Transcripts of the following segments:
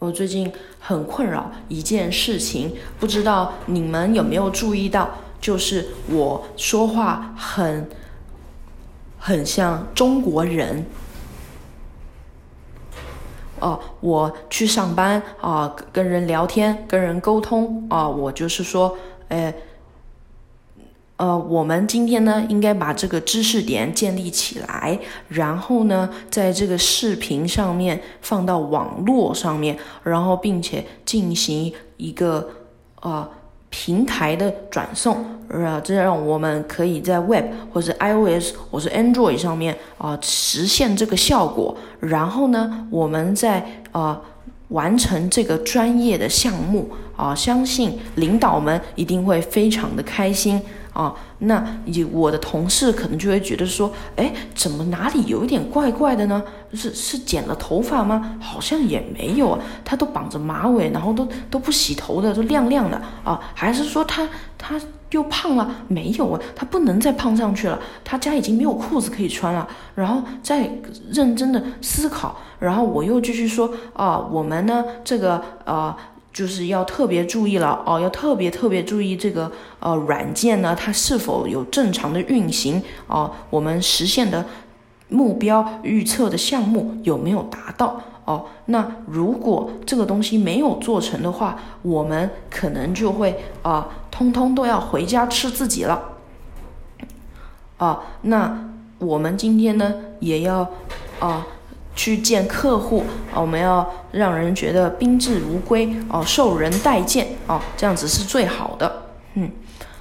我最近很困扰一件事情，不知道你们有没有注意到，就是我说话很很像中国人。哦，我去上班啊，跟人聊天，跟人沟通啊，我就是说，哎。呃，我们今天呢，应该把这个知识点建立起来，然后呢，在这个视频上面放到网络上面，然后并且进行一个呃平台的转送，呃，这让我们可以在 Web 或者 iOS 或者 Android 上面啊实现这个效果。然后呢，我们在呃完成这个专业的项目啊，相信领导们一定会非常的开心。啊，那你我的同事可能就会觉得说，哎，怎么哪里有一点怪怪的呢？是是剪了头发吗？好像也没有啊，他都绑着马尾，然后都都不洗头的，都亮亮的啊，还是说他他又胖了？没有啊，他不能再胖上去了，他家已经没有裤子可以穿了，然后再认真的思考，然后我又继续说，啊，我们呢这个呃。就是要特别注意了哦，要特别特别注意这个呃软件呢，它是否有正常的运行哦，我们实现的目标预测的项目有没有达到哦？那如果这个东西没有做成的话，我们可能就会啊，通通都要回家吃自己了。啊，那我们今天呢也要啊。去见客户我们要让人觉得宾至如归哦，受人待见哦，这样子是最好的。嗯，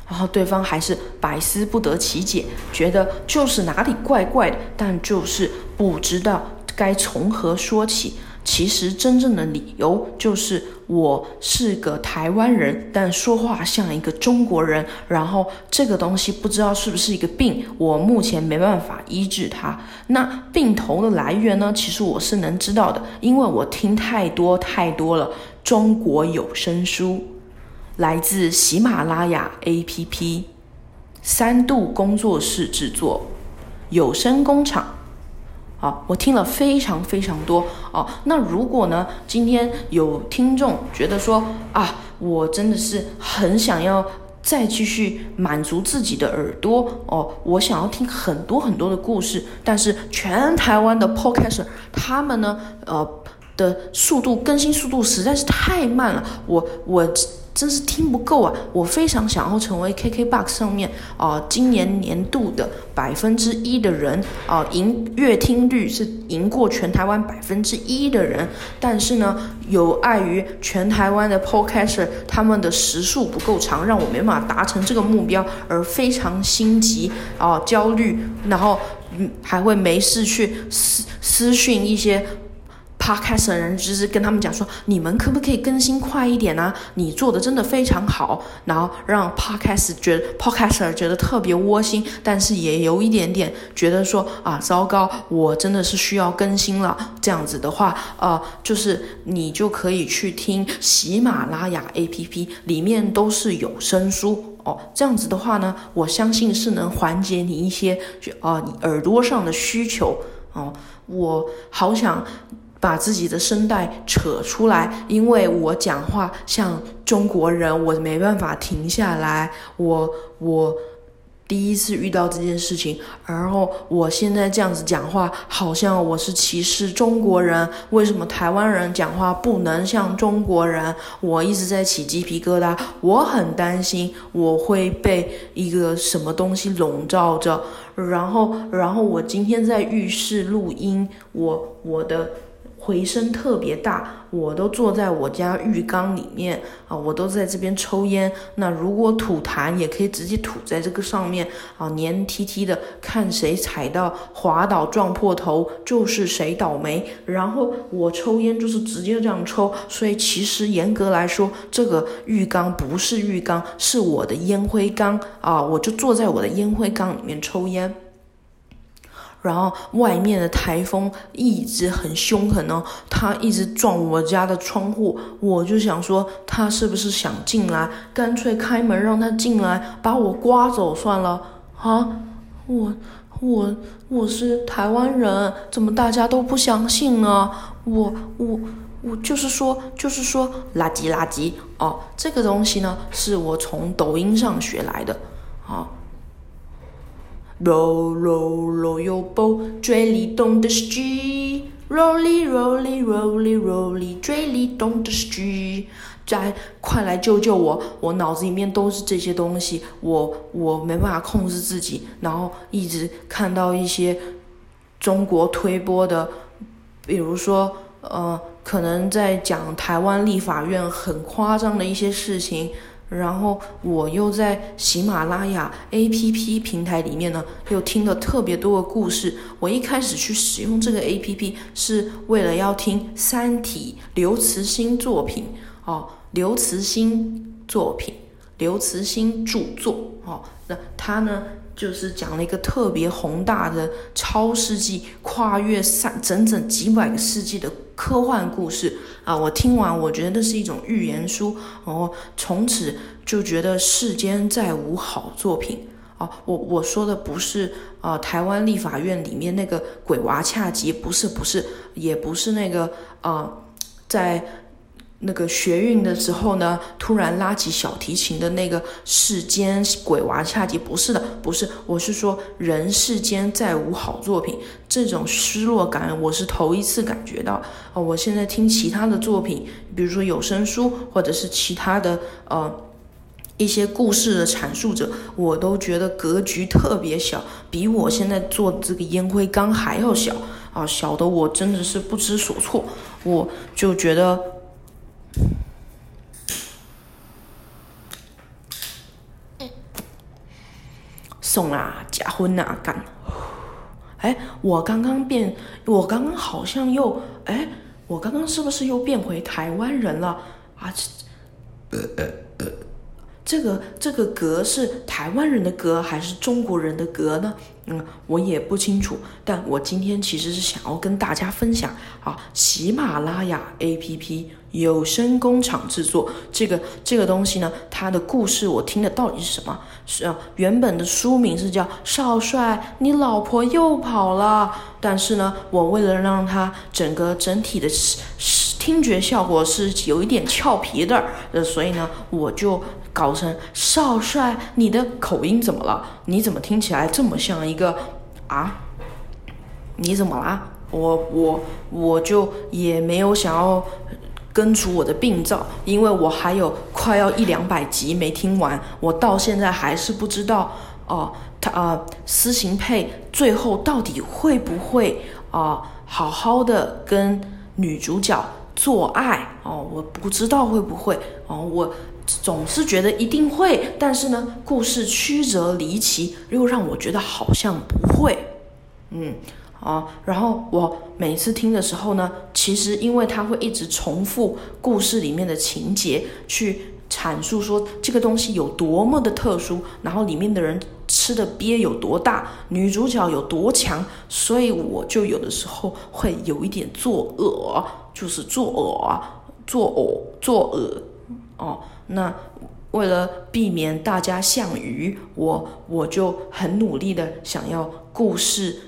然后对方还是百思不得其解，觉得就是哪里怪怪的，但就是不知道该从何说起。其实真正的理由就是我是个台湾人，但说话像一个中国人。然后这个东西不知道是不是一个病，我目前没办法医治它。那病头的来源呢？其实我是能知道的，因为我听太多太多了中国有声书，来自喜马拉雅 APP，三度工作室制作，有声工厂。啊，我听了非常非常多哦。那如果呢，今天有听众觉得说啊，我真的是很想要再继续满足自己的耳朵哦，我想要听很多很多的故事，但是全台湾的 Podcaster 他们呢，呃的速度更新速度实在是太慢了，我我。真是听不够啊！我非常想要成为 KKBOX 上面啊，今年年度的百分之一的人啊，赢月听率是赢过全台湾百分之一的人。但是呢，有碍于全台湾的 Podcaster 他们的时数不够长，让我没办法达成这个目标，而非常心急啊，焦虑，然后嗯，还会没事去私私讯一些。Podcast 的人就是跟他们讲说，你们可不可以更新快一点呢？你做的真的非常好，然后让 Podcast 觉得 Podcaster 觉得特别窝心，但是也有一点点觉得说啊，糟糕，我真的是需要更新了。这样子的话，呃，就是你就可以去听喜马拉雅 APP，里面都是有声书哦。这样子的话呢，我相信是能缓解你一些就啊耳朵上的需求哦。我好想。把自己的声带扯出来，因为我讲话像中国人，我没办法停下来。我我第一次遇到这件事情，然后我现在这样子讲话，好像我是歧视中国人。为什么台湾人讲话不能像中国人？我一直在起鸡皮疙瘩，我很担心我会被一个什么东西笼罩着。然后，然后我今天在浴室录音，我我的。回声特别大，我都坐在我家浴缸里面啊，我都在这边抽烟。那如果吐痰，也可以直接吐在这个上面啊，黏踢踢的，看谁踩到滑倒撞破头就是谁倒霉。然后我抽烟就是直接这样抽，所以其实严格来说，这个浴缸不是浴缸，是我的烟灰缸啊，我就坐在我的烟灰缸里面抽烟。然后外面的台风一直很凶狠哦，它一直撞我家的窗户，我就想说，它是不是想进来？干脆开门让它进来，把我刮走算了啊！我我我是台湾人，怎么大家都不相信呢？我我我就是说，就是说垃圾垃圾哦，这个东西呢是我从抖音上学来的啊。Roll, roll, roll your boat, 最里动的 street. Rolly, rolly, rolly, rolly, 最里动的 street. 来，快来救救我！我脑子里面都是这些东西，我我没办法控制自己，然后一直看到一些中国推波的，比如说，呃，可能在讲台湾立法院很夸张的一些事情。然后我又在喜马拉雅 APP 平台里面呢，又听了特别多的故事。我一开始去使用这个 APP 是为了要听《三体》刘慈欣作品哦。刘慈欣作品，刘慈欣著作，哦，那他呢，就是讲了一个特别宏大的超世纪、跨越三整整几百个世纪的科幻故事啊！我听完，我觉得那是一种预言书，哦，从此就觉得世间再无好作品哦，我我说的不是呃台湾立法院里面那个鬼娃恰吉，不是不是，也不是那个呃在。那个学运的时候呢，突然拉起小提琴的那个世间鬼娃恰吉，不是的，不是，我是说人世间再无好作品，这种失落感我是头一次感觉到。哦，我现在听其他的作品，比如说有声书或者是其他的呃一些故事的阐述者，我都觉得格局特别小，比我现在做这个烟灰缸还要小啊，小的我真的是不知所措，我就觉得。送啦，结婚呐，干！哎，我刚刚变，我刚刚好像又，哎，我刚刚是不是又变回台湾人了啊？这呃呃，这个这个“格”是台湾人的“格”还是中国人的“格”呢？嗯，我也不清楚。但我今天其实是想要跟大家分享啊，喜马拉雅 APP。有声工厂制作这个这个东西呢，它的故事我听的到底是什么？是啊，原本的书名是叫《少帅，你老婆又跑了》，但是呢，我为了让它整个整体的听觉效果是有一点俏皮的，呃，所以呢，我就搞成《少帅，你的口音怎么了？你怎么听起来这么像一个啊？你怎么啦？我我我就也没有想要。根除我的病灶，因为我还有快要一两百集没听完，我到现在还是不知道哦，他啊，施行佩最后到底会不会啊，好好的跟女主角做爱哦？我不知道会不会哦，我总是觉得一定会，但是呢，故事曲折离奇，又让我觉得好像不会，嗯。啊，然后我每次听的时候呢，其实因为它会一直重复故事里面的情节，去阐述说这个东西有多么的特殊，然后里面的人吃的鳖有多大，女主角有多强，所以我就有的时候会有一点作恶，就是作呕啊，作呕，作恶。哦，那为了避免大家像鱼，我我就很努力的想要故事。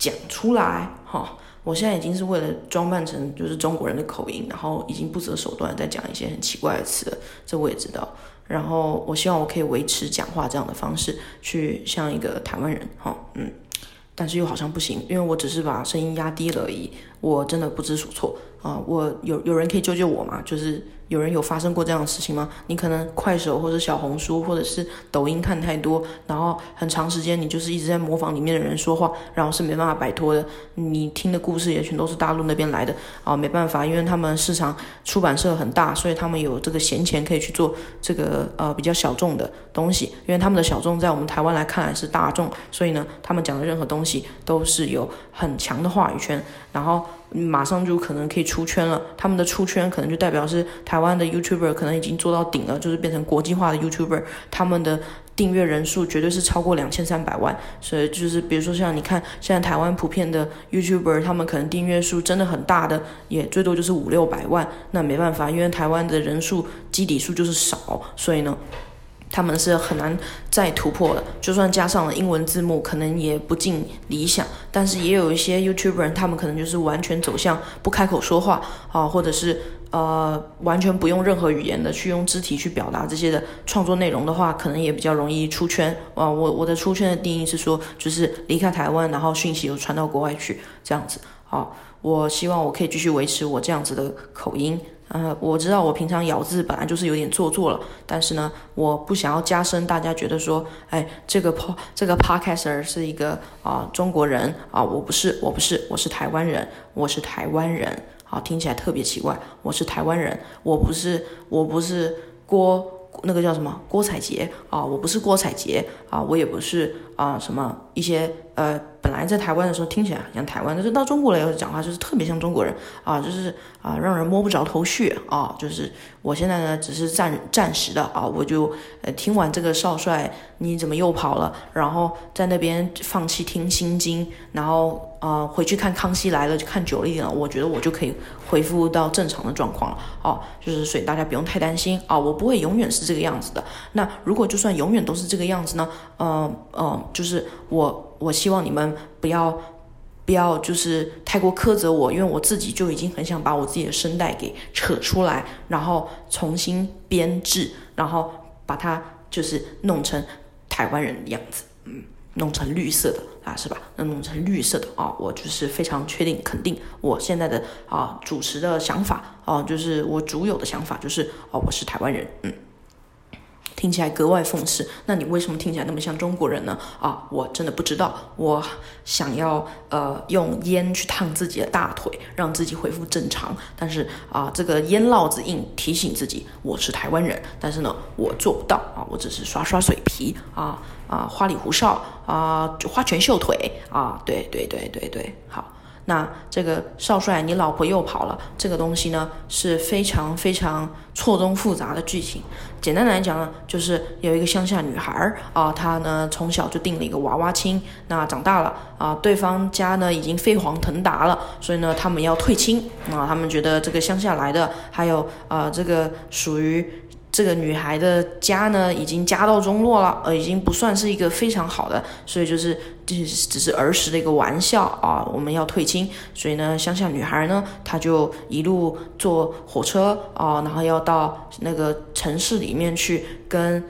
讲出来哈！我现在已经是为了装扮成就是中国人的口音，然后已经不择手段在讲一些很奇怪的词了，这我也知道。然后我希望我可以维持讲话这样的方式，去像一个台湾人哈，嗯，但是又好像不行，因为我只是把声音压低了而已，我真的不知所措啊！我有有人可以救救我吗？就是。有人有发生过这样的事情吗？你可能快手或者小红书或者是抖音看太多，然后很长时间你就是一直在模仿里面的人说话，然后是没办法摆脱的。你听的故事也全都是大陆那边来的啊，没办法，因为他们市场出版社很大，所以他们有这个闲钱可以去做这个呃比较小众的东西。因为他们的小众在我们台湾来看来是大众，所以呢，他们讲的任何东西都是有很强的话语权，然后。马上就可能可以出圈了，他们的出圈可能就代表是台湾的 YouTuber 可能已经做到顶了，就是变成国际化的 YouTuber，他们的订阅人数绝对是超过两千三百万。所以就是比如说像你看，现在台湾普遍的 YouTuber，他们可能订阅数真的很大的，也最多就是五六百万。那没办法，因为台湾的人数基底数就是少，所以呢。他们是很难再突破的，就算加上了英文字幕，可能也不尽理想。但是也有一些 YouTuber，他们可能就是完全走向不开口说话啊，或者是呃完全不用任何语言的去用肢体去表达这些的创作内容的话，可能也比较容易出圈啊。我我的出圈的定义是说，就是离开台湾，然后讯息又传到国外去这样子啊。我希望我可以继续维持我这样子的口音。呃，我知道我平常咬字本来就是有点做作了，但是呢，我不想要加深大家觉得说，哎，这个 po 这个 podcaster 是一个啊中国人啊，我不是，我不是，我是台湾人，我是台湾人，好，听起来特别奇怪，我是台湾人，我不是，我不是郭。那个叫什么郭采洁啊？我不是郭采洁啊，我也不是啊，什么一些呃，本来在台湾的时候听起来很像台湾，但是到中国来讲话就是特别像中国人啊，就是啊，让人摸不着头绪啊。就是我现在呢，只是暂暂时的啊，我就呃听完这个少帅你怎么又跑了，然后在那边放弃听心经，然后。啊，回去看《康熙来了》就看久了一点了，我觉得我就可以恢复到正常的状况了。哦，就是所以大家不用太担心啊，我不会永远是这个样子的。那如果就算永远都是这个样子呢？呃呃，就是我我希望你们不要不要就是太过苛责我，因为我自己就已经很想把我自己的声带给扯出来，然后重新编制，然后把它就是弄成台湾人的样子，嗯。弄成绿色的啊，是吧？那弄成绿色的啊，我就是非常确定、肯定我现在的啊主持的想法啊，就是我主有的想法，就是哦，我是台湾人，嗯。听起来格外讽刺，那你为什么听起来那么像中国人呢？啊，我真的不知道。我想要呃用烟去烫自己的大腿，让自己恢复正常，但是啊，这个烟烙子硬提醒自己我是台湾人，但是呢，我做不到。啊，我只是刷刷嘴皮。啊啊花里胡哨。啊花拳绣腿。啊，对对对对对，好。那这个少帅，你老婆又跑了，这个东西呢是非常非常错综复杂的剧情。简单来讲呢，就是有一个乡下女孩儿啊，她呢从小就定了一个娃娃亲，那长大了啊，对方家呢已经飞黄腾达了，所以呢他们要退亲啊，他们觉得这个乡下来的，还有啊这个属于。这个女孩的家呢，已经家道中落了，呃，已经不算是一个非常好的，所以就是这只是儿时的一个玩笑啊。我们要退亲，所以呢，乡下女孩呢，她就一路坐火车啊，然后要到那个城市里面去跟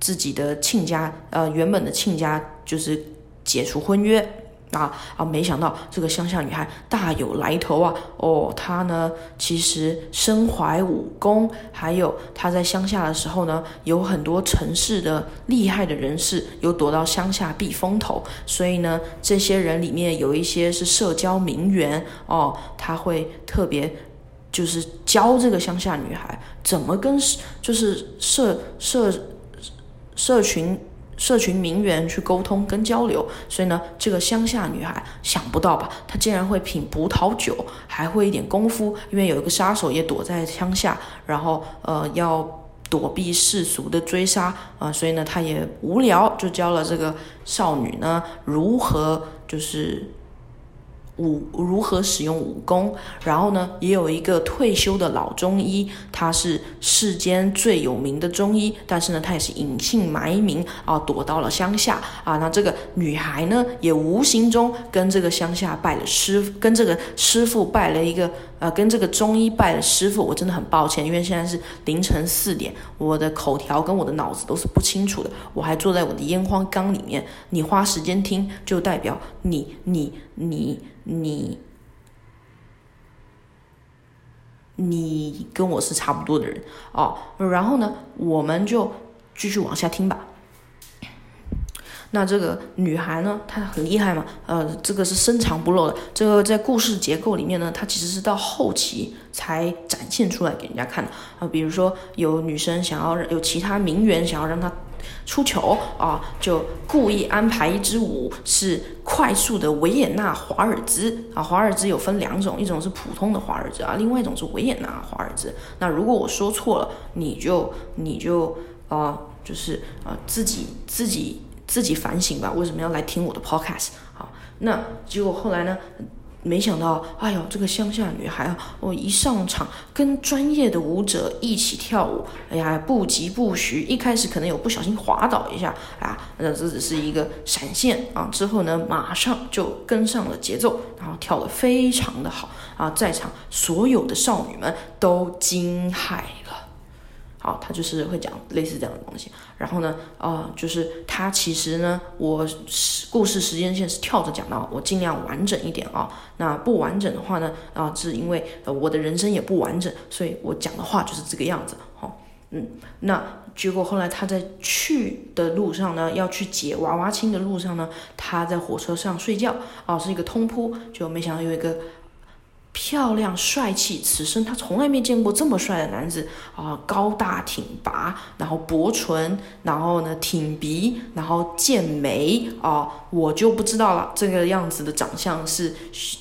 自己的亲家，呃，原本的亲家就是解除婚约。啊啊！没想到这个乡下女孩大有来头啊！哦，她呢其实身怀武功，还有她在乡下的时候呢，有很多城市的厉害的人士有躲到乡下避风头，所以呢，这些人里面有一些是社交名媛哦，他会特别就是教这个乡下女孩怎么跟就是社社社群。社群名媛去沟通跟交流，所以呢，这个乡下女孩想不到吧？她竟然会品葡萄酒，还会一点功夫。因为有一个杀手也躲在乡下，然后呃要躲避世俗的追杀啊，所以呢，她也无聊，就教了这个少女呢如何就是。武如何使用武功？然后呢，也有一个退休的老中医，他是世间最有名的中医，但是呢，他也是隐姓埋名啊，躲到了乡下啊。那这个女孩呢，也无形中跟这个乡下拜了师，跟这个师傅拜了一个呃，跟这个中医拜了师傅。我真的很抱歉，因为现在是凌晨四点，我的口条跟我的脑子都是不清楚的。我还坐在我的烟荒缸里面，你花时间听，就代表你你你。你，你跟我是差不多的人哦。然后呢，我们就继续往下听吧。那这个女孩呢，她很厉害嘛，呃，这个是深藏不露的。这个在故事结构里面呢，她其实是到后期才展现出来给人家看的啊。比如说，有女生想要，有其他名媛想要让她。出球啊，就故意安排一支舞是快速的维也纳华尔兹啊，华尔兹有分两种，一种是普通的华尔兹啊，另外一种是维也纳华尔兹。那如果我说错了，你就你就啊，就是啊自己自己自己反省吧，为什么要来听我的 podcast 好，那结果后来呢，没想到，哎呦，这个乡下女孩啊，我一上场跟专业的舞者一起跳舞，哎呀，不疾不徐，一开始可能有不小心滑倒一下啊，那这只是一个闪现啊，之后呢，马上就跟上了节奏，然后跳得非常的好啊，在场所有的少女们都惊骇。好，他就是会讲类似这样的东西。然后呢，呃，就是他其实呢，我是故事时间线是跳着讲的，我尽量完整一点啊。那不完整的话呢，啊，是因为呃我的人生也不完整，所以我讲的话就是这个样子。好，嗯，那结果后来他在去的路上呢，要去解娃娃亲的路上呢，他在火车上睡觉啊，是一个通铺，就没想到有一个。漂亮帅气，此生他从来没见过这么帅的男子啊！高大挺拔，然后薄唇，然后呢挺鼻，然后剑眉啊！我就不知道了，这个样子的长相是，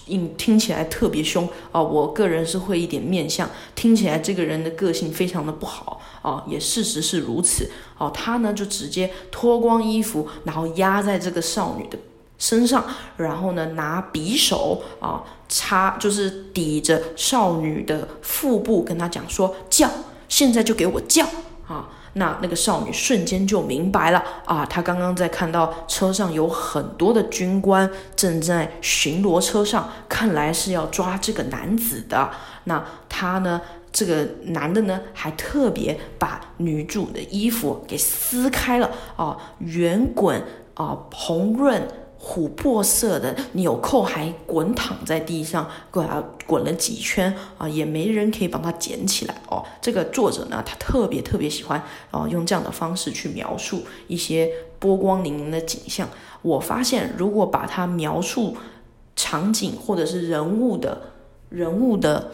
嗯，听起来特别凶啊！我个人是会一点面相，听起来这个人的个性非常的不好啊，也事实是如此哦。他呢就直接脱光衣服，然后压在这个少女的。身上，然后呢，拿匕首啊，插就是抵着少女的腹部，跟她讲说叫，现在就给我叫啊！那那个少女瞬间就明白了啊，她刚刚在看到车上有很多的军官正在巡逻车上，看来是要抓这个男子的。那他呢，这个男的呢，还特别把女主的衣服给撕开了啊，圆滚啊，红润。琥珀色的纽扣还滚躺在地上，滚啊滚了几圈啊，也没人可以帮他捡起来哦。这个作者呢，他特别特别喜欢哦，用这样的方式去描述一些波光粼粼的景象。我发现，如果把它描述场景或者是人物的人物的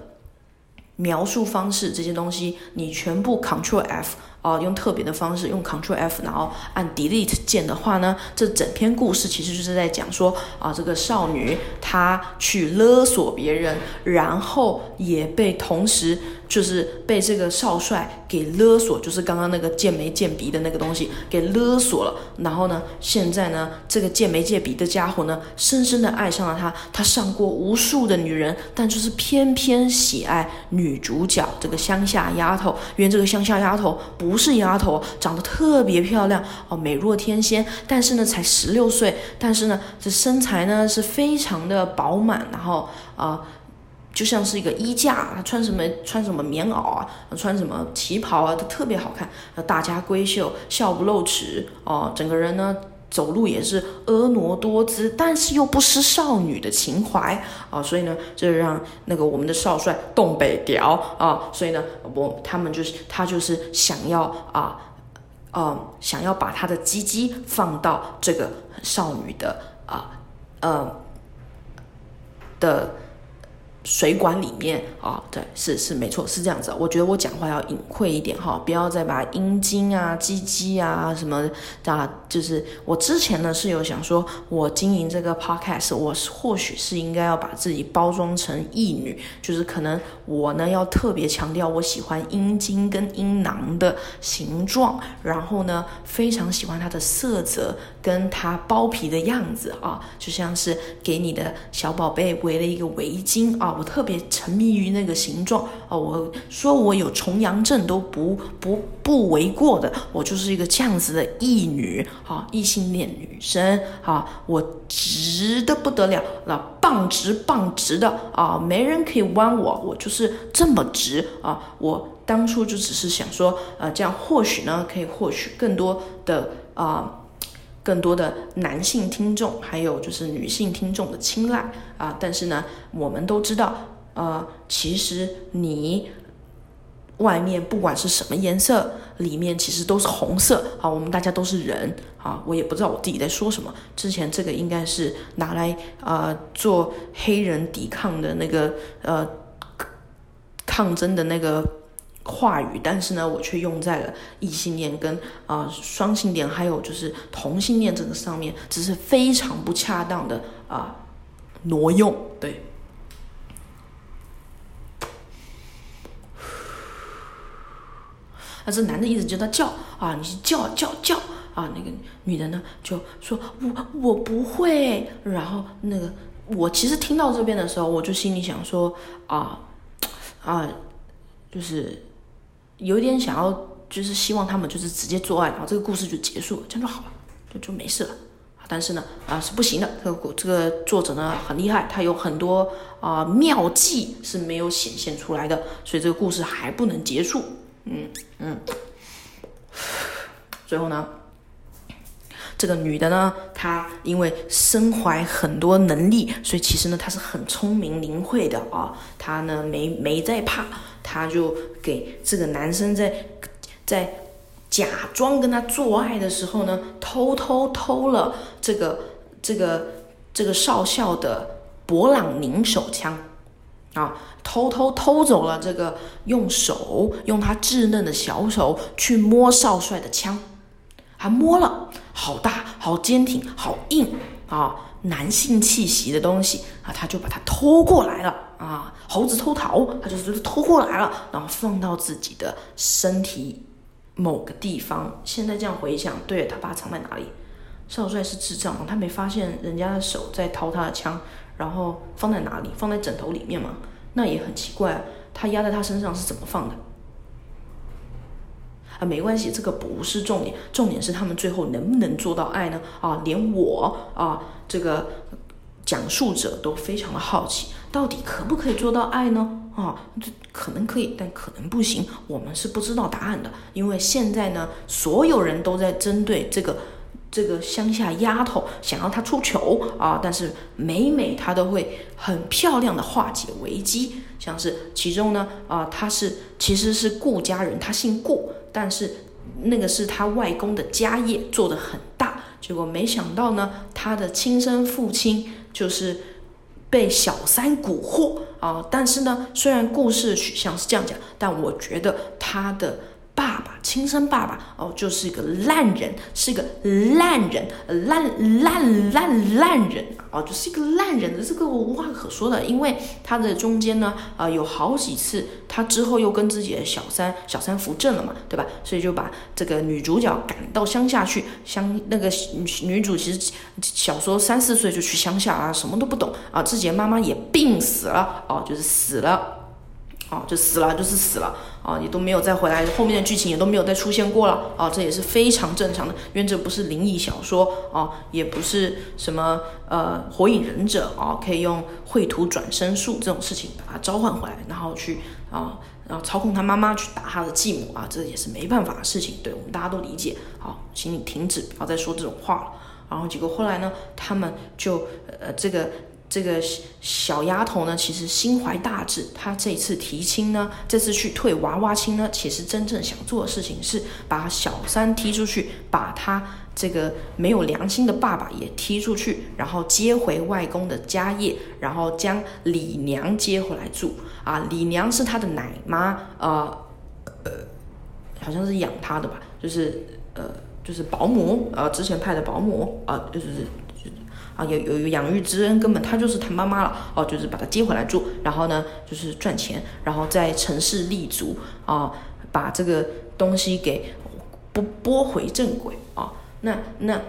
描述方式这些东西，你全部 Ctrl F。哦，用特别的方式，用 Ctrl F，然后按 Delete 键的话呢，这整篇故事其实就是在讲说啊，这个少女她去勒索别人，然后也被同时就是被这个少帅给勒索，就是刚刚那个剑眉剑鼻的那个东西给勒索了。然后呢，现在呢，这个剑眉剑鼻的家伙呢，深深的爱上了他，他上过无数的女人，但就是偏偏喜爱女主角这个乡下丫头，因为这个乡下丫头。不是丫头，长得特别漂亮哦，美若天仙。但是呢，才十六岁。但是呢，这身材呢是非常的饱满，然后啊，就像是一个衣架。她穿什么穿什么棉袄啊，穿什么旗袍啊，都特别好看，大家闺秀，笑不露齿哦。整个人呢。走路也是婀娜多姿，但是又不失少女的情怀啊，所以呢，这让那个我们的少帅东北屌啊，所以呢，我他们就是他就是想要啊，呃，想要把他的鸡鸡放到这个少女的啊，呃的。水管里面啊，对，是是没错，是这样子。我觉得我讲话要隐晦一点哈，不要再把阴茎啊、鸡鸡啊什么啊，就是我之前呢是有想说，我经营这个 podcast，我或许是应该要把自己包装成异女，就是可能我呢要特别强调我喜欢阴茎跟阴囊的形状，然后呢非常喜欢它的色泽跟它包皮的样子啊，就像是给你的小宝贝围了一个围巾啊。我特别沉迷于那个形状哦，我说我有重阳症都不不不为过的，我就是一个这样子的异女啊，异性恋女生啊，我直的不得了，那棒直棒直的啊，没人可以弯我，我就是这么直啊，我当初就只是想说，呃，这样或许呢可以获取更多的啊。更多的男性听众，还有就是女性听众的青睐啊！但是呢，我们都知道，呃，其实你外面不管是什么颜色，里面其实都是红色啊！我们大家都是人啊！我也不知道我自己在说什么。之前这个应该是拿来呃做黑人抵抗的那个呃抗争的那个。话语，但是呢，我却用在了异性恋跟啊双性恋，还有就是同性恋这个上面，只是非常不恰当的啊挪用。对，那这男的一直叫他叫啊，你叫叫叫啊，那个女的呢就说我我不会，然后那个。我其实听到这边的时候，我就心里想说啊啊，就是有点想要，就是希望他们就是直接做爱，然后这个故事就结束了，这样就好了，就就没事了。但是呢，啊是不行的。这个这个作者呢很厉害，他有很多啊妙计是没有显现出来的，所以这个故事还不能结束。嗯嗯。最后呢，这个女的呢，她因为身怀很多能力，所以其实呢她是很聪明灵慧的啊。她呢没没在怕，他就给这个男生在在。假装跟他做爱的时候呢，偷偷偷了这个这个这个少校的勃朗宁手枪，啊，偷偷偷走了这个用手用他稚嫩的小手去摸少帅的枪，还摸了，好大，好坚挺，好硬啊，男性气息的东西啊，他就把它偷过来了啊，猴子偷桃，他就是偷过来了，然后放到自己的身体。某个地方，现在这样回想，对他爸藏在哪里？少帅是智障吗？他没发现人家的手在掏他的枪，然后放在哪里？放在枕头里面吗？那也很奇怪，他压在他身上是怎么放的？啊，没关系，这个不是重点，重点是他们最后能不能做到爱呢？啊，连我啊，这个讲述者都非常的好奇，到底可不可以做到爱呢？啊，这可能可以，但可能不行。我们是不知道答案的，因为现在呢，所有人都在针对这个这个乡下丫头，想要她出糗啊。但是每每她都会很漂亮的化解危机，像是其中呢，啊，她是其实是顾家人，她姓顾，但是那个是她外公的家业做的很大，结果没想到呢，他的亲生父亲就是。被小三蛊惑啊！但是呢，虽然故事取向是这样讲，但我觉得他的。爸爸，亲生爸爸哦，就是一个烂人，是一个烂人，烂烂烂烂人哦，就是一个烂人的这个无话可说的，因为他的中间呢，啊，有好几次，他之后又跟自己的小三，小三扶正了嘛，对吧？所以就把这个女主角赶到乡下去，乡那个女主其实小时候三四岁就去乡下啊，什么都不懂啊，自己的妈妈也病死了哦，就是死了。哦，就死了，就是死了，啊，也都没有再回来，后面的剧情也都没有再出现过了，啊，这也是非常正常的，因为这不是灵异小说，啊，也不是什么呃火影忍者，啊，可以用绘图转身术这种事情把他召唤回来，然后去啊，然后操控他妈妈去打他的继母，啊，这也是没办法的事情，对我们大家都理解，好，请你停止，不要再说这种话了，然后结果后来呢，他们就呃这个。这个小丫头呢，其实心怀大志。她这次提亲呢，这次去退娃娃亲呢，其实真正想做的事情是把小三踢出去，把她这个没有良心的爸爸也踢出去，然后接回外公的家业，然后将李娘接回来住。啊，李娘是她的奶妈，呃呃，好像是养她的吧，就是呃就是保姆，呃之前派的保姆，啊就是。啊，有有有养育之恩，根本她就是他妈妈了哦，就是把她接回来住，然后呢，就是赚钱，然后在城市立足啊，把这个东西给拨拨回正轨啊。那那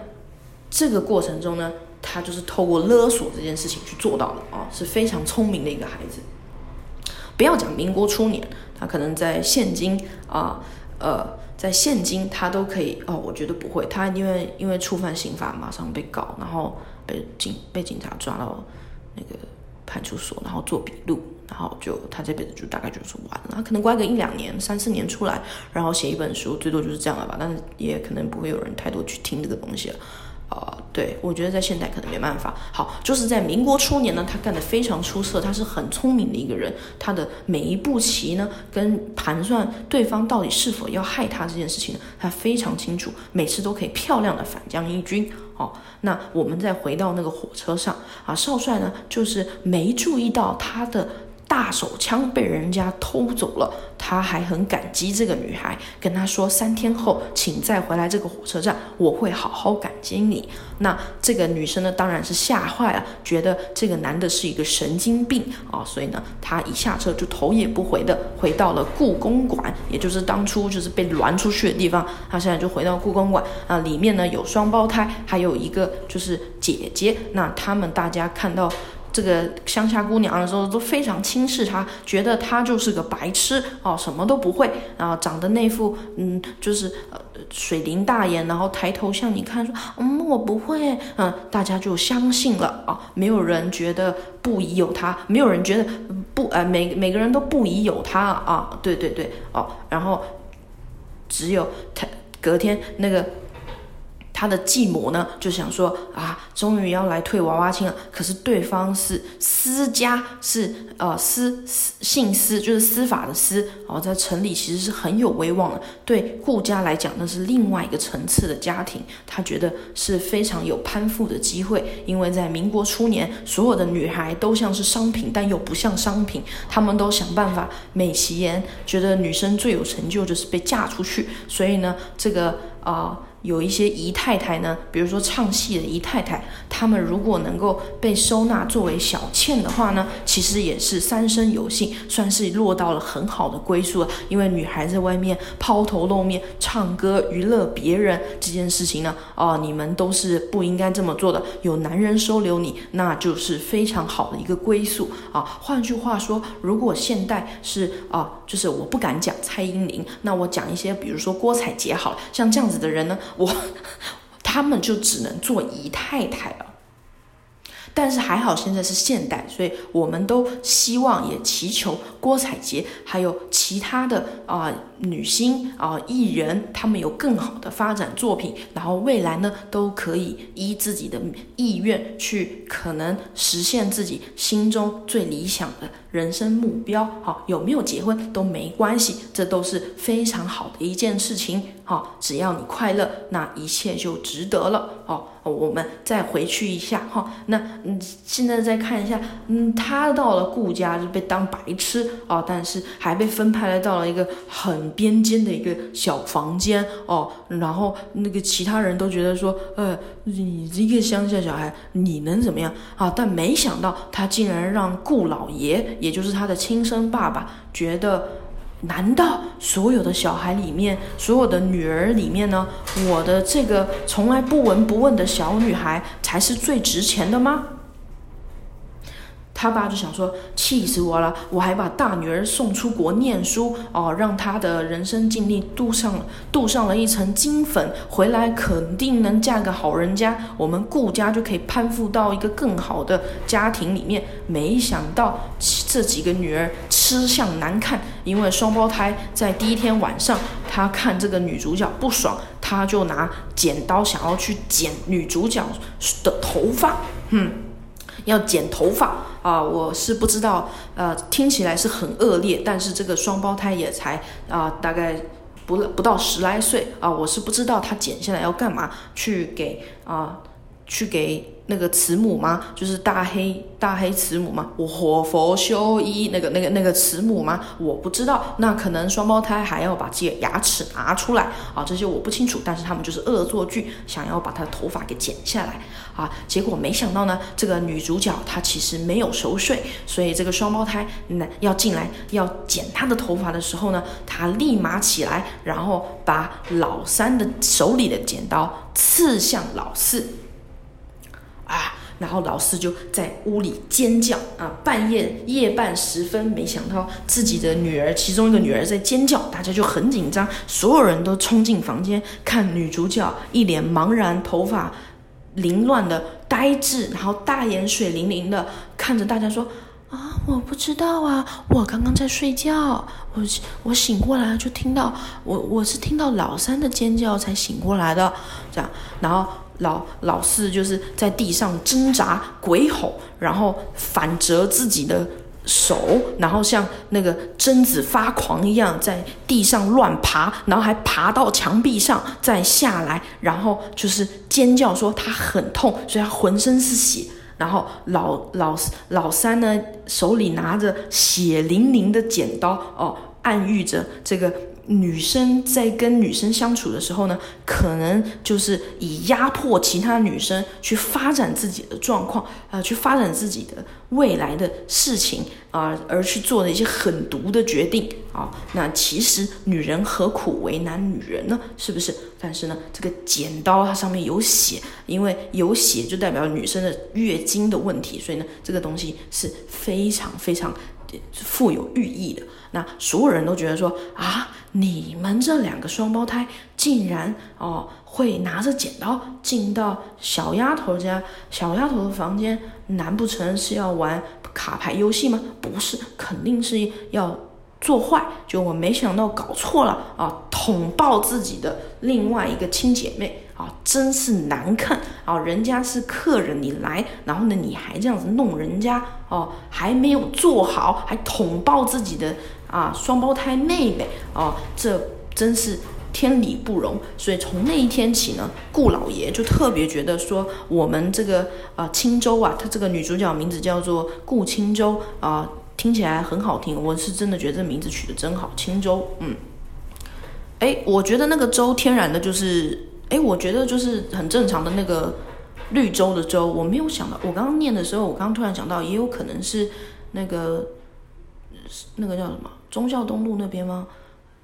这个过程中呢，他就是透过勒索这件事情去做到的啊，是非常聪明的一个孩子。不要讲民国初年，他可能在现今啊，呃，在现今他都可以哦，我觉得不会，他因为因为触犯刑法，马上被告，然后。被警被警察抓到那个派出所，然后做笔录，然后就他这辈子就大概就是完了，可能关个一两年、三四年出来，然后写一本书，最多就是这样了吧。但是也可能不会有人太多去听这个东西了。啊，对，我觉得在现代可能没办法。好，就是在民国初年呢，他干得非常出色，他是很聪明的一个人。他的每一步棋呢，跟盘算对方到底是否要害他这件事情呢，他非常清楚，每次都可以漂亮的反将一军。好，那我们再回到那个火车上啊，少帅呢，就是没注意到他的。大手枪被人家偷走了，他还很感激这个女孩，跟他说三天后请再回来这个火车站，我会好好感激你。那这个女生呢，当然是吓坏了，觉得这个男的是一个神经病啊，所以呢，她一下车就头也不回的回到了故宫馆，也就是当初就是被拦出去的地方。她现在就回到故宫馆啊，里面呢有双胞胎，还有一个就是姐姐。那他们大家看到。这个乡下姑娘的时候都非常轻视她，觉得她就是个白痴哦，什么都不会，然后长得那副嗯，就是呃水灵大眼，然后抬头向你看说，嗯，我不会，嗯，大家就相信了啊，没有人觉得不疑有他，没有人觉得不呃每每个人都不疑有他啊，对对对哦，然后只有他隔天那个。他的继母呢，就想说啊，终于要来退娃娃亲了。可是对方是私家，是呃私姓私，就是司法的司。哦，在城里其实是很有威望的。对顾家来讲，那是另外一个层次的家庭。他觉得是非常有攀附的机会，因为在民国初年，所有的女孩都像是商品，但又不像商品。他们都想办法美其言，觉得女生最有成就就是被嫁出去。所以呢，这个啊。有一些姨太太呢，比如说唱戏的姨太太，她们如果能够被收纳作为小妾的话呢，其实也是三生有幸，算是落到了很好的归宿了。因为女孩在外面抛头露面、唱歌娱乐别人这件事情呢，哦，你们都是不应该这么做的。有男人收留你，那就是非常好的一个归宿啊。换句话说，如果现代是啊，就是我不敢讲蔡依林，那我讲一些，比如说郭采洁，好了，像这样子的人呢。我，他们就只能做姨太太了。但是还好现在是现代，所以我们都希望也祈求郭采洁还有其他的啊女星啊艺人，他们有更好的发展作品，然后未来呢都可以依自己的意愿去可能实现自己心中最理想的人生目标。好，有没有结婚都没关系，这都是非常好的一件事情。好，只要你快乐，那一切就值得了。好。我们再回去一下哈，那嗯，现在再看一下，嗯，他到了顾家就被当白痴哦，但是还被分派了到了一个很边间的一个小房间哦，然后那个其他人都觉得说，呃，你一个乡下小孩，你能怎么样啊？但没想到他竟然让顾老爷，也就是他的亲生爸爸，觉得。难道所有的小孩里面，所有的女儿里面呢，我的这个从来不闻不问的小女孩才是最值钱的吗？他爸就想说，气死我了！我还把大女儿送出国念书哦，让她的人生经历镀上镀上了一层金粉，回来肯定能嫁个好人家，我们顾家就可以攀附到一个更好的家庭里面。没想到这几个女儿吃相难看，因为双胞胎在第一天晚上，他看这个女主角不爽，他就拿剪刀想要去剪女主角的头发，哼。要剪头发啊！我是不知道，呃，听起来是很恶劣，但是这个双胞胎也才啊，大概不不到十来岁啊，我是不知道他剪下来要干嘛，去给啊，去给。那个慈母吗？就是大黑大黑慈母吗？我活佛修一那个那个那个慈母吗？我不知道。那可能双胞胎还要把自己牙齿拿出来啊，这些我不清楚。但是他们就是恶作剧，想要把他的头发给剪下来啊。结果没想到呢，这个女主角她其实没有熟睡，所以这个双胞胎那要进来要剪她的头发的时候呢，她立马起来，然后把老三的手里的剪刀刺向老四。啊！然后老师就在屋里尖叫啊！半夜夜半时分，没想到自己的女儿，其中一个女儿在尖叫，大家就很紧张，所有人都冲进房间看女主角一脸茫然，头发凌乱的呆滞，然后大眼水灵灵的看着大家说：“啊，我不知道啊，我刚刚在睡觉，我我醒过来就听到我我是听到老三的尖叫才醒过来的，这样，然后。”老老四就是在地上挣扎、鬼吼，然后反折自己的手，然后像那个贞子发狂一样在地上乱爬，然后还爬到墙壁上再下来，然后就是尖叫说他很痛，所以他浑身是血。然后老老老三呢手里拿着血淋淋的剪刀哦，暗喻着这个。女生在跟女生相处的时候呢，可能就是以压迫其他女生去发展自己的状况，啊，去发展自己的未来的事情啊，而去做的一些狠毒的决定啊。那其实女人何苦为难女人呢？是不是？但是呢，这个剪刀它上面有血，因为有血就代表女生的月经的问题，所以呢，这个东西是非常非常富有寓意的。那所有人都觉得说啊。你们这两个双胞胎竟然哦会拿着剪刀进到小丫头家小丫头的房间，难不成是要玩卡牌游戏吗？不是，肯定是要做坏。就我没想到搞错了啊，捅爆自己的另外一个亲姐妹啊，真是难看啊！人家是客人，你来，然后呢你还这样子弄人家哦，还没有做好，还捅爆自己的。啊，双胞胎妹妹哦，这真是天理不容。所以从那一天起呢，顾老爷就特别觉得说，我们这个啊青州啊，她这个女主角名字叫做顾青州啊，听起来很好听。我是真的觉得这名字取得真好，青州。嗯，哎，我觉得那个州天然的就是，哎，我觉得就是很正常的那个绿洲的洲。我没有想到，我刚刚念的时候，我刚刚突然想到，也有可能是那个那个叫什么？忠孝东路那边吗？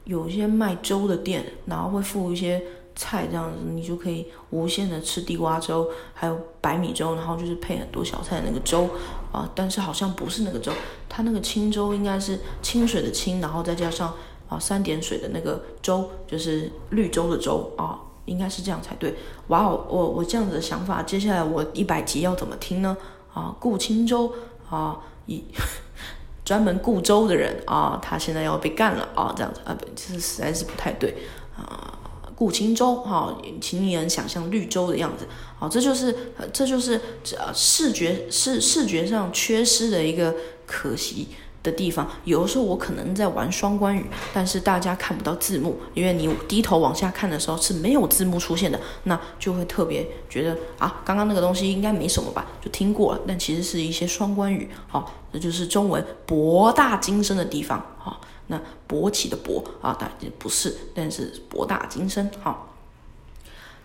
有一些卖粥的店，然后会附一些菜，这样子你就可以无限的吃地瓜粥，还有白米粥，然后就是配很多小菜的那个粥啊。但是好像不是那个粥，它那个清粥应该是清水的清，然后再加上啊三点水的那个粥，就是绿洲的粥啊，应该是这样才对。哇哦，我我这样子的想法，接下来我一百集要怎么听呢？啊，顾清粥啊，一。专门雇粥的人啊，他现在要被干了啊，这样子啊，不，这是实在是不太对啊。顾青粥哈，请你能想象绿洲的样子啊，这就是这就是呃视觉视视觉上缺失的一个可惜。的地方，有的时候我可能在玩双关语，但是大家看不到字幕，因为你低头往下看的时候是没有字幕出现的，那就会特别觉得啊，刚刚那个东西应该没什么吧，就听过了，但其实是一些双关语，好，这就是中文博大精深的地方，好，那勃起的勃啊，大不是，但是博大精深，好，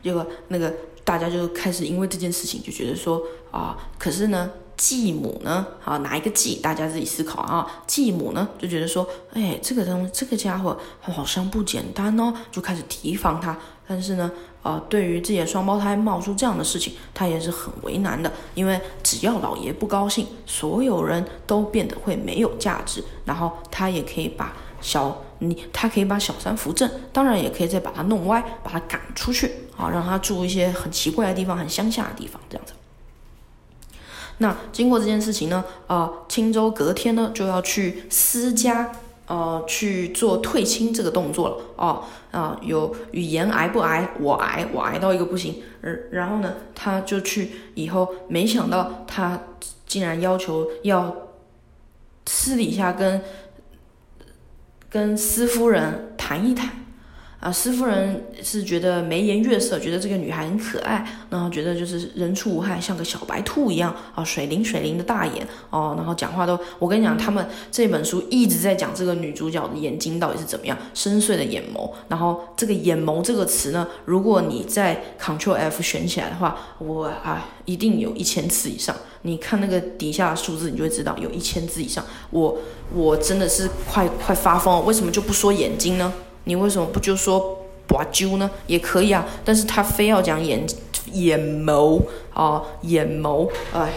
结果那个大家就开始因为这件事情就觉得说啊，可是呢。继母呢？好，哪一个继？大家自己思考啊。继母呢，就觉得说，哎，这个东，这个家伙好像不简单哦，就开始提防他。但是呢，呃，对于自己的双胞胎冒出这样的事情，他也是很为难的。因为只要老爷不高兴，所有人都变得会没有价值。然后他也可以把小你，他可以把小三扶正，当然也可以再把他弄歪，把他赶出去，啊，让他住一些很奇怪的地方，很乡下的地方，这样子。那经过这件事情呢，啊，青州隔天呢就要去私家，呃，去做退亲这个动作了，哦，啊，有语言挨不挨？我挨，我挨到一个不行，呃，然后呢，他就去以后，没想到他竟然要求要私底下跟跟司夫人谈一谈。啊，施夫人是觉得眉颜悦色，觉得这个女孩很可爱，然后觉得就是人畜无害，像个小白兔一样啊，水灵水灵的大眼哦，然后讲话都，我跟你讲，他们这本书一直在讲这个女主角的眼睛到底是怎么样，深邃的眼眸，然后这个眼眸这个词呢，如果你在 Ctrl F 选起来的话，我啊一定有一千次以上，你看那个底下的数字，你就会知道有一千字以上，我我真的是快快发疯了，为什么就不说眼睛呢？你为什么不就说把揪呢？也可以啊，但是他非要讲眼眼眸啊，眼眸，哎，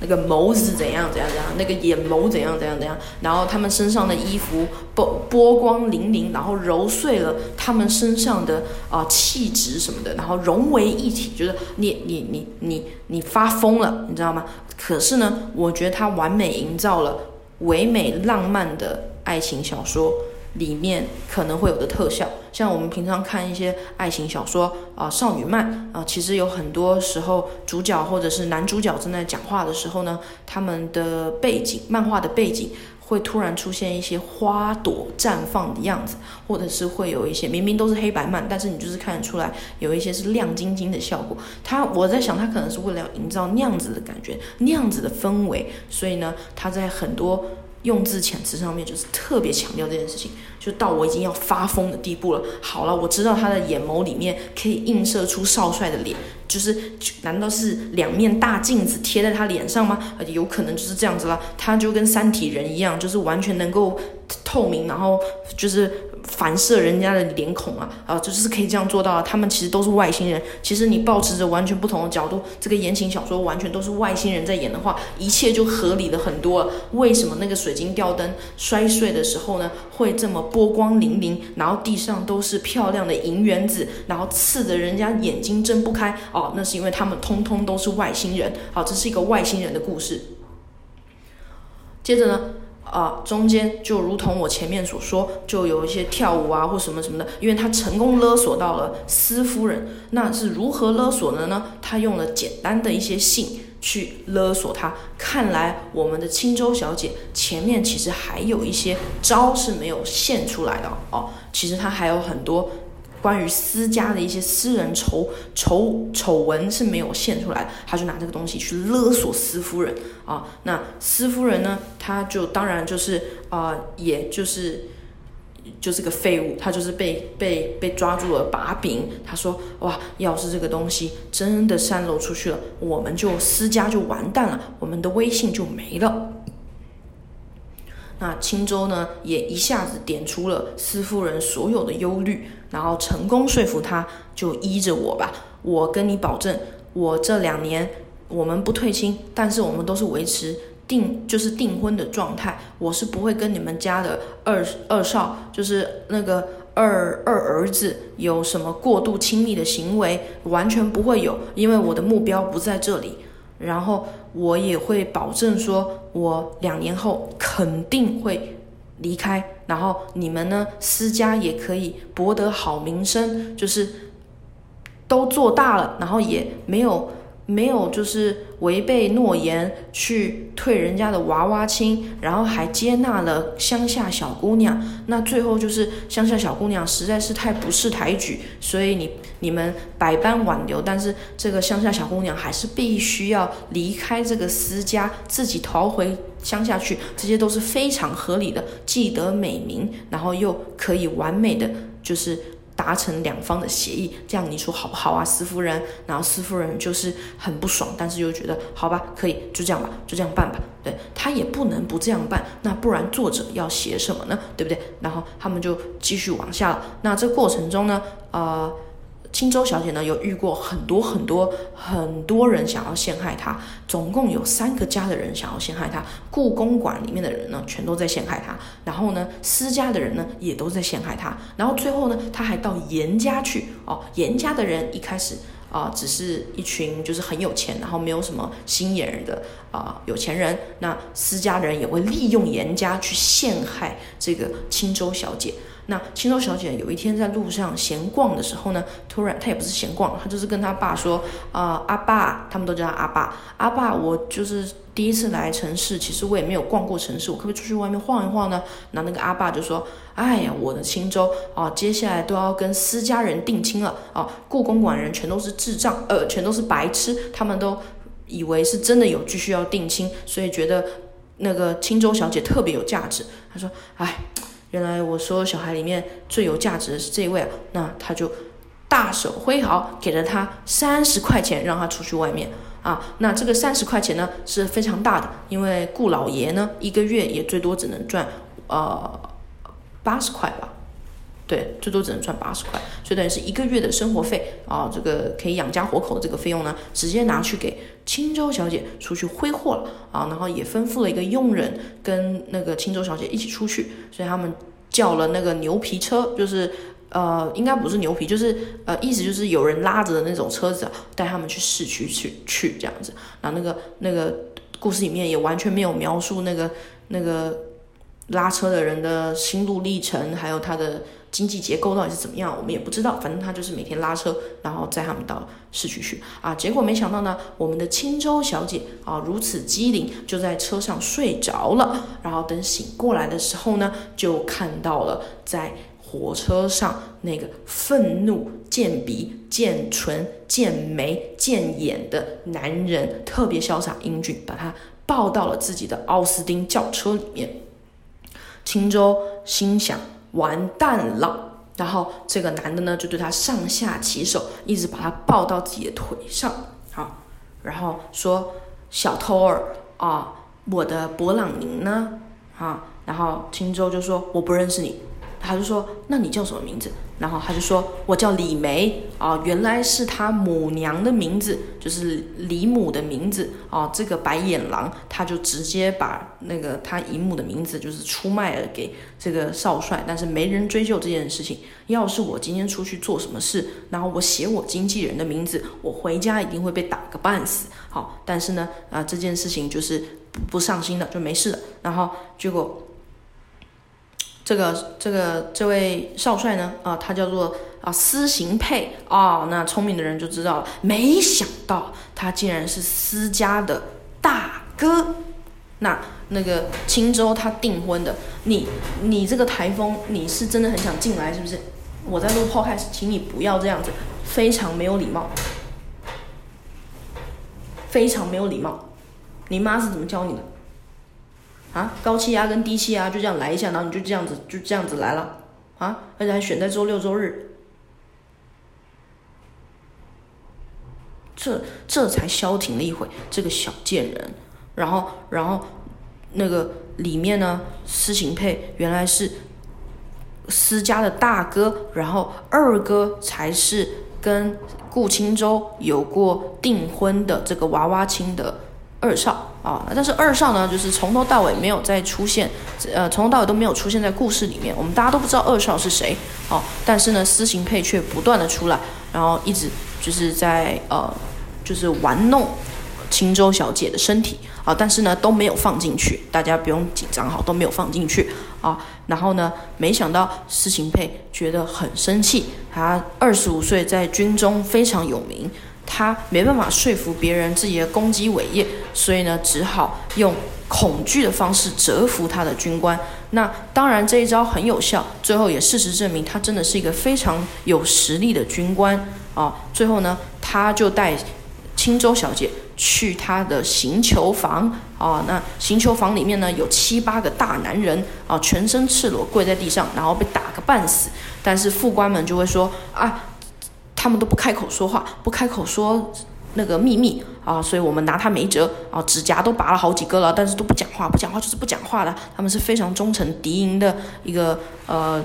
那个眸子怎样怎样怎样，那个眼眸怎样怎样怎样，然后他们身上的衣服波波光粼粼，然后揉碎了他们身上的啊气质什么的，然后融为一体，就是你你你你你发疯了，你知道吗？可是呢，我觉得他完美营造了唯美浪漫的爱情小说。里面可能会有的特效，像我们平常看一些爱情小说啊，少女漫啊，其实有很多时候主角或者是男主角正在讲话的时候呢，他们的背景，漫画的背景会突然出现一些花朵绽放的样子，或者是会有一些明明都是黑白漫，但是你就是看得出来有一些是亮晶晶的效果。他我在想，他可能是为了营造那样子的感觉，那样子的氛围，所以呢，他在很多。用字遣词上面就是特别强调这件事情，就到我已经要发疯的地步了。好了，我知道他的眼眸里面可以映射出少帅的脸，就是难道是两面大镜子贴在他脸上吗？有可能就是这样子了。他就跟三体人一样，就是完全能够透明，然后就是。反射人家的脸孔啊，啊，就是可以这样做到。他们其实都是外星人。其实你保持着完全不同的角度，这个言情小说完全都是外星人在演的话，一切就合理了很多。为什么那个水晶吊灯摔碎的时候呢，会这么波光粼粼，然后地上都是漂亮的银原子，然后刺得人家眼睛睁不开？哦，那是因为他们通通都是外星人。好，这是一个外星人的故事。接着呢？啊，中间就如同我前面所说，就有一些跳舞啊或什么什么的，因为他成功勒索到了司夫人，那是如何勒索的呢？他用了简单的一些信去勒索他。看来我们的青州小姐前面其实还有一些招是没有现出来的哦，其实她还有很多。关于私家的一些私人丑丑丑闻是没有现出来，他就拿这个东西去勒索司夫人啊。那司夫人呢，他就当然就是啊，也就是就是个废物，他就是被被被抓住了把柄。他说哇，要是这个东西真的散露出去了，我们就私家就完蛋了，我们的威信就没了。那青州呢，也一下子点出了司夫人所有的忧虑。然后成功说服他，就依着我吧。我跟你保证，我这两年我们不退亲，但是我们都是维持订就是订婚的状态。我是不会跟你们家的二二少，就是那个二二儿子有什么过度亲密的行为，完全不会有，因为我的目标不在这里。然后我也会保证说，我两年后肯定会。离开，然后你们呢？私家也可以博得好名声，就是都做大了，然后也没有没有就是违背诺言去退人家的娃娃亲，然后还接纳了乡下小姑娘。那最后就是乡下小姑娘实在是太不识抬举，所以你你们百般挽留，但是这个乡下小姑娘还是必须要离开这个私家，自己逃回。乡下去，这些都是非常合理的，既得美名，然后又可以完美的就是达成两方的协议，这样你说好不好啊，司夫人？然后司夫人就是很不爽，但是又觉得好吧，可以就这样吧，就这样办吧。对他也不能不这样办，那不然作者要写什么呢？对不对？然后他们就继续往下了。那这过程中呢，呃。青州小姐呢，有遇过很多很多很多人想要陷害她，总共有三个家的人想要陷害她。故宫馆里面的人呢，全都在陷害她，然后呢，私家的人呢，也都在陷害她，然后最后呢，她还到严家去哦。严家的人一开始啊，只是一群就是很有钱，然后没有什么心眼的啊有钱人。那私家人也会利用严家去陷害这个青州小姐。那青州小姐有一天在路上闲逛的时候呢，突然她也不是闲逛，她就是跟她爸说：“啊，阿爸，他们都叫他阿爸，阿爸，我就是第一次来城市，其实我也没有逛过城市，我可不可以出去外面晃一晃呢？”那那个阿爸就说：“哎呀，我的青州啊，接下来都要跟私家人定亲了啊，故宫馆人全都是智障，呃，全都是白痴，他们都以为是真的有继续要定亲，所以觉得那个青州小姐特别有价值。”他说：“哎。”原来我说小孩里面最有价值的是这一位啊，那他就大手挥毫给了他三十块钱，让他出去外面啊。那这个三十块钱呢是非常大的，因为顾老爷呢一个月也最多只能赚呃八十块吧，对，最多只能赚八十块，所以等于是一个月的生活费啊，这个可以养家活口的这个费用呢，直接拿去给。青州小姐出去挥霍了啊，然后也吩咐了一个佣人跟那个青州小姐一起出去，所以他们叫了那个牛皮车，就是呃，应该不是牛皮，就是呃，意思就是有人拉着的那种车子，带他们去市区去去这样子。然后那个那个故事里面也完全没有描述那个那个拉车的人的心路历程，还有他的。经济结构到底是怎么样，我们也不知道。反正他就是每天拉车，然后载他们到市区去啊。结果没想到呢，我们的青州小姐啊如此机灵，就在车上睡着了。然后等醒过来的时候呢，就看到了在火车上那个愤怒、见鼻、见唇、见眉、见眼的男人，特别潇洒英俊，把他抱到了自己的奥斯丁轿车里面。青州心想完蛋了，然后这个男的呢就对他上下其手，一直把他抱到自己的腿上，好，然后说小偷儿啊，我的勃朗宁呢？啊，然后青州就说我不认识你。他就说：“那你叫什么名字？”然后他就说：“我叫李梅啊，原来是他母娘的名字，就是李母的名字啊。”这个白眼狼他就直接把那个他姨母的名字就是出卖了给这个少帅，但是没人追究这件事情。要是我今天出去做什么事，然后我写我经纪人的名字，我回家一定会被打个半死。好，但是呢，啊，这件事情就是不不上心的就没事了。然后结果。这个这个这位少帅呢，啊，他叫做啊司行佩啊，那聪明的人就知道了。没想到他竟然是司家的大哥。那那个青州他订婚的，你你这个台风，你是真的很想进来是不是？我在录 podcast，请你不要这样子，非常没有礼貌，非常没有礼貌。你妈是怎么教你的？啊，高气压跟低气压就这样来一下，然后你就这样子就这样子来了，啊，而且还选在周六周日，这这才消停了一回，这个小贱人。然后，然后那个里面呢，施行佩原来是施家的大哥，然后二哥才是跟顾青舟有过订婚的这个娃娃亲的。二少啊，但是二少呢，就是从头到尾没有再出现，呃，从头到尾都没有出现在故事里面，我们大家都不知道二少是谁，哦，但是呢，私行配却不断的出来，然后一直就是在呃，就是玩弄青州小姐的身体啊，但是呢都没有放进去，大家不用紧张哈，都没有放进去啊，然后呢，没想到私行配觉得很生气，他二十五岁在军中非常有名。他没办法说服别人自己的攻击伟业，所以呢，只好用恐惧的方式折服他的军官。那当然这一招很有效，最后也事实证明他真的是一个非常有实力的军官啊。最后呢，他就带青州小姐去他的刑求房啊。那刑求房里面呢，有七八个大男人啊，全身赤裸跪在地上，然后被打个半死。但是副官们就会说啊。他们都不开口说话，不开口说那个秘密啊，所以我们拿他没辙啊，指甲都拔了好几个了，但是都不讲话，不讲话就是不讲话的。他们是非常忠诚敌营的一个呃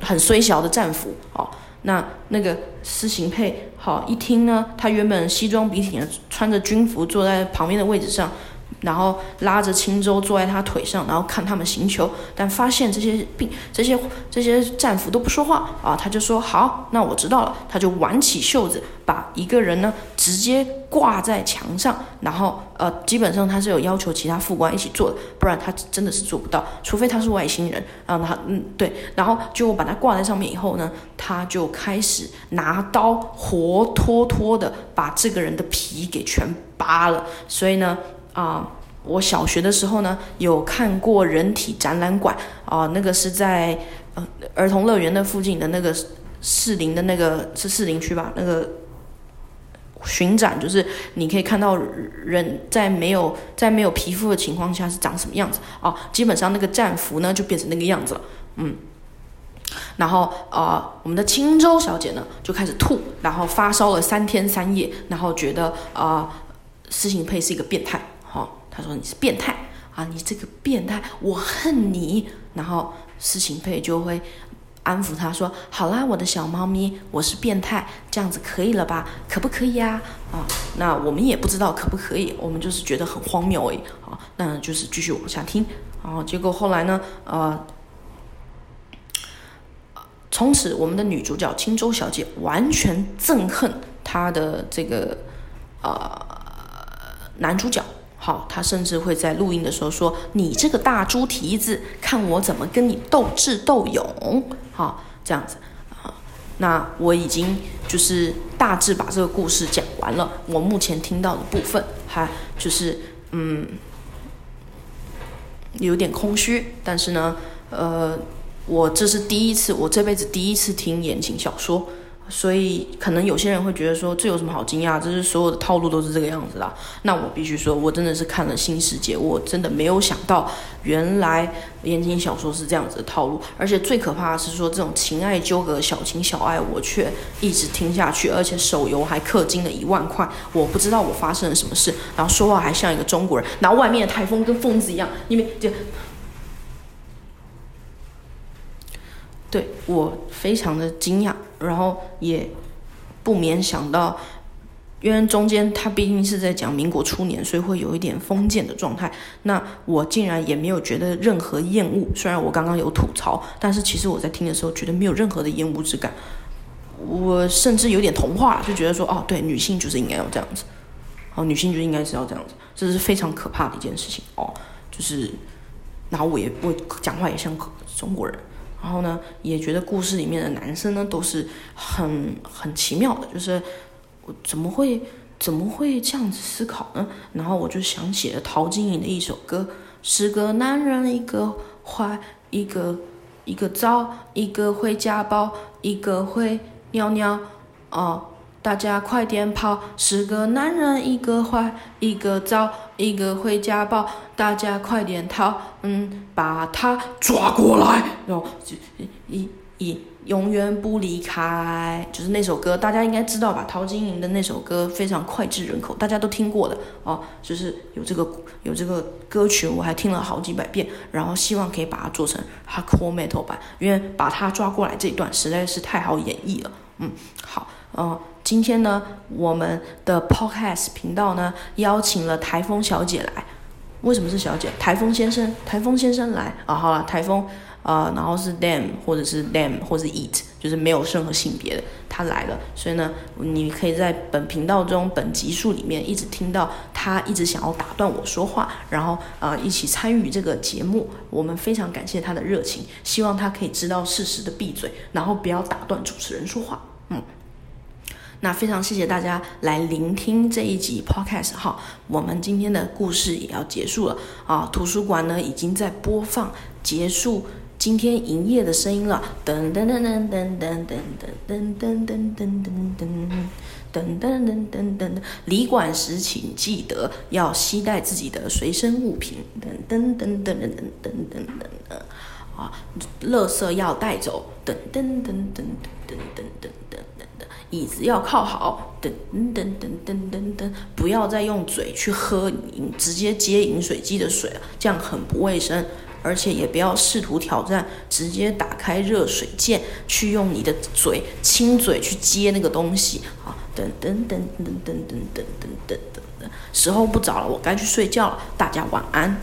很虽小的战俘哦。那那个施行佩好一听呢，他原本西装笔挺的，穿着军服坐在旁边的位置上。然后拉着青州坐在他腿上，然后看他们行球，但发现这些病、这些这些战俘都不说话啊，他就说好，那我知道了。他就挽起袖子，把一个人呢直接挂在墙上，然后呃，基本上他是有要求其他副官一起做的，不然他真的是做不到，除非他是外星人啊。他嗯对，然后就把他挂在上面以后呢，他就开始拿刀活脱脱的把这个人的皮给全扒了，所以呢。啊，我小学的时候呢，有看过人体展览馆啊，那个是在呃儿童乐园的附近的那个士林的那个是士林区吧？那个巡展就是你可以看到人在没有在没有皮肤的情况下是长什么样子啊，基本上那个战服呢就变成那个样子了，嗯，然后啊，我们的青州小姐呢就开始吐，然后发烧了三天三夜，然后觉得啊，施行佩是一个变态。他说你是变态啊！你这个变态，我恨你。然后施行佩就会安抚他说：“好啦，我的小猫咪，我是变态，这样子可以了吧？可不可以呀？”啊，那我们也不知道可不可以，我们就是觉得很荒谬而已。啊，那就是继续往下听。然后结果后来呢？呃，从此我们的女主角青州小姐完全憎恨她的这个呃男主角。好，他甚至会在录音的时候说：“你这个大猪蹄子，看我怎么跟你斗智斗勇。”好，这样子啊。那我已经就是大致把这个故事讲完了。我目前听到的部分，哈就是嗯，有点空虚。但是呢，呃，我这是第一次，我这辈子第一次听言情小说，所以可能有些人会觉得说，这有什么好惊讶？这是所有的套路都是这个样子的。那我必须说，我真的是看了新世界，我真的没有想到，原来言情小说是这样子的套路。而且最可怕的是说，这种情爱纠葛、小情小爱，我却一直听下去，而且手游还氪金了一万块。我不知道我发生了什么事，然后说话还像一个中国人，然后外面的台风跟疯子一样，因为就。对我非常的惊讶，然后也不免想到，因为中间他毕竟是在讲民国初年，所以会有一点封建的状态。那我竟然也没有觉得任何厌恶，虽然我刚刚有吐槽，但是其实我在听的时候觉得没有任何的厌恶之感。我甚至有点同化，就觉得说，哦，对，女性就是应该要这样子，哦，女性就应该是要这样子，这是非常可怕的一件事情哦。就是，然后我也我讲话也像中国人。然后呢，也觉得故事里面的男生呢都是很很奇妙的，就是我怎么会怎么会这样子思考呢？然后我就想起了陶晶莹的一首歌，十个男人一个坏，一个一个糟，一个会家暴，一个会尿尿，哦。大家快点跑！十个男人，一个坏，一个糟，一个会家暴。大家快点逃！嗯，把他抓过来，然后就一一永远不离开。就是那首歌，大家应该知道吧？陶晶莹的那首歌非常脍炙人口，大家都听过的哦。就是有这个有这个歌曲，我还听了好几百遍。然后希望可以把它做成 hardcore metal 版，因为把他抓过来这一段实在是太好演绎了。嗯，好，嗯。今天呢，我们的 podcast 频道呢邀请了台风小姐来。为什么是小姐？台风先生，台风先生来啊！好了，台风，呃，然后是 them 或者是 them 或者是 it，就是没有任何性别的，他来了。所以呢，你可以在本频道中本集数里面一直听到他一直想要打断我说话，然后呃一起参与这个节目。我们非常感谢他的热情，希望他可以知道适时的闭嘴，然后不要打断主持人说话。嗯。那非常谢谢大家来聆听这一集 podcast 哈，我们今天的故事也要结束了啊，图书馆呢已经在播放结束今天营业的声音了，噔噔噔噔噔噔噔噔噔噔噔噔噔噔噔噔噔噔，离馆时请记得要携带自己的随身物品，噔噔噔噔噔噔噔噔噔，啊，垃圾要带走，噔噔噔噔噔噔噔。椅子要靠好，等等等等等等，不要再用嘴去喝饮，直接接饮水机的水了，这样很不卫生。而且也不要试图挑战，直接打开热水键去用你的嘴亲嘴去接那个东西啊！等等等等等等等等等等，时候不早了，我该去睡觉了，大家晚安。